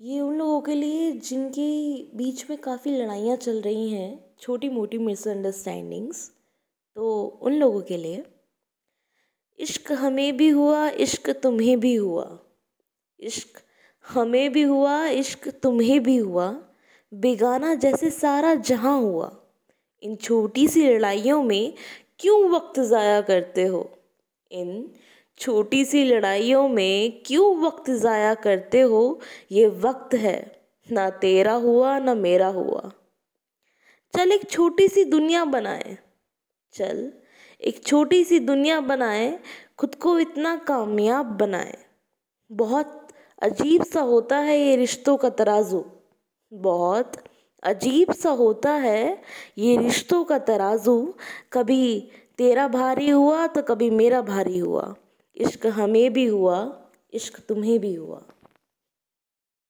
ये उन लोगों के लिए जिनके बीच में काफ़ी लड़ाइयाँ चल रही हैं छोटी मोटी मिसअंडरस्टैंडिंग्स तो उन लोगों के लिए। इश्क हमें भी हुआ, इश्क तुम्हें भी हुआ। इश्क हमें भी हुआ, इश्क तुम्हें भी हुआ। बेगाना जैसे सारा जहाँ हुआ। इन छोटी सी लड़ाइयों में क्यों वक्त ज़ाया करते हो? इन छोटी सी लड़ाइयों में क्यों वक्त ज़ाया करते हो? ये वक्त है। ना तेरा हुआ, ना मेरा हुआ। चल एक छोटी सी दुनिया बनाए। चल एक छोटी सी दुनिया बनाए, खुद को इतना कामयाब बनाए। बहुत अजीब सा होता है ये रिश्तों का तराजू। बहुत अजीब सा होता है ये रिश्तों का तराजू। कभी तेरा भारी हुआ तो कभी मेरा भारी हुआ। इश्क हमें भी हुआ इश्क तुम्हें भी हुआ।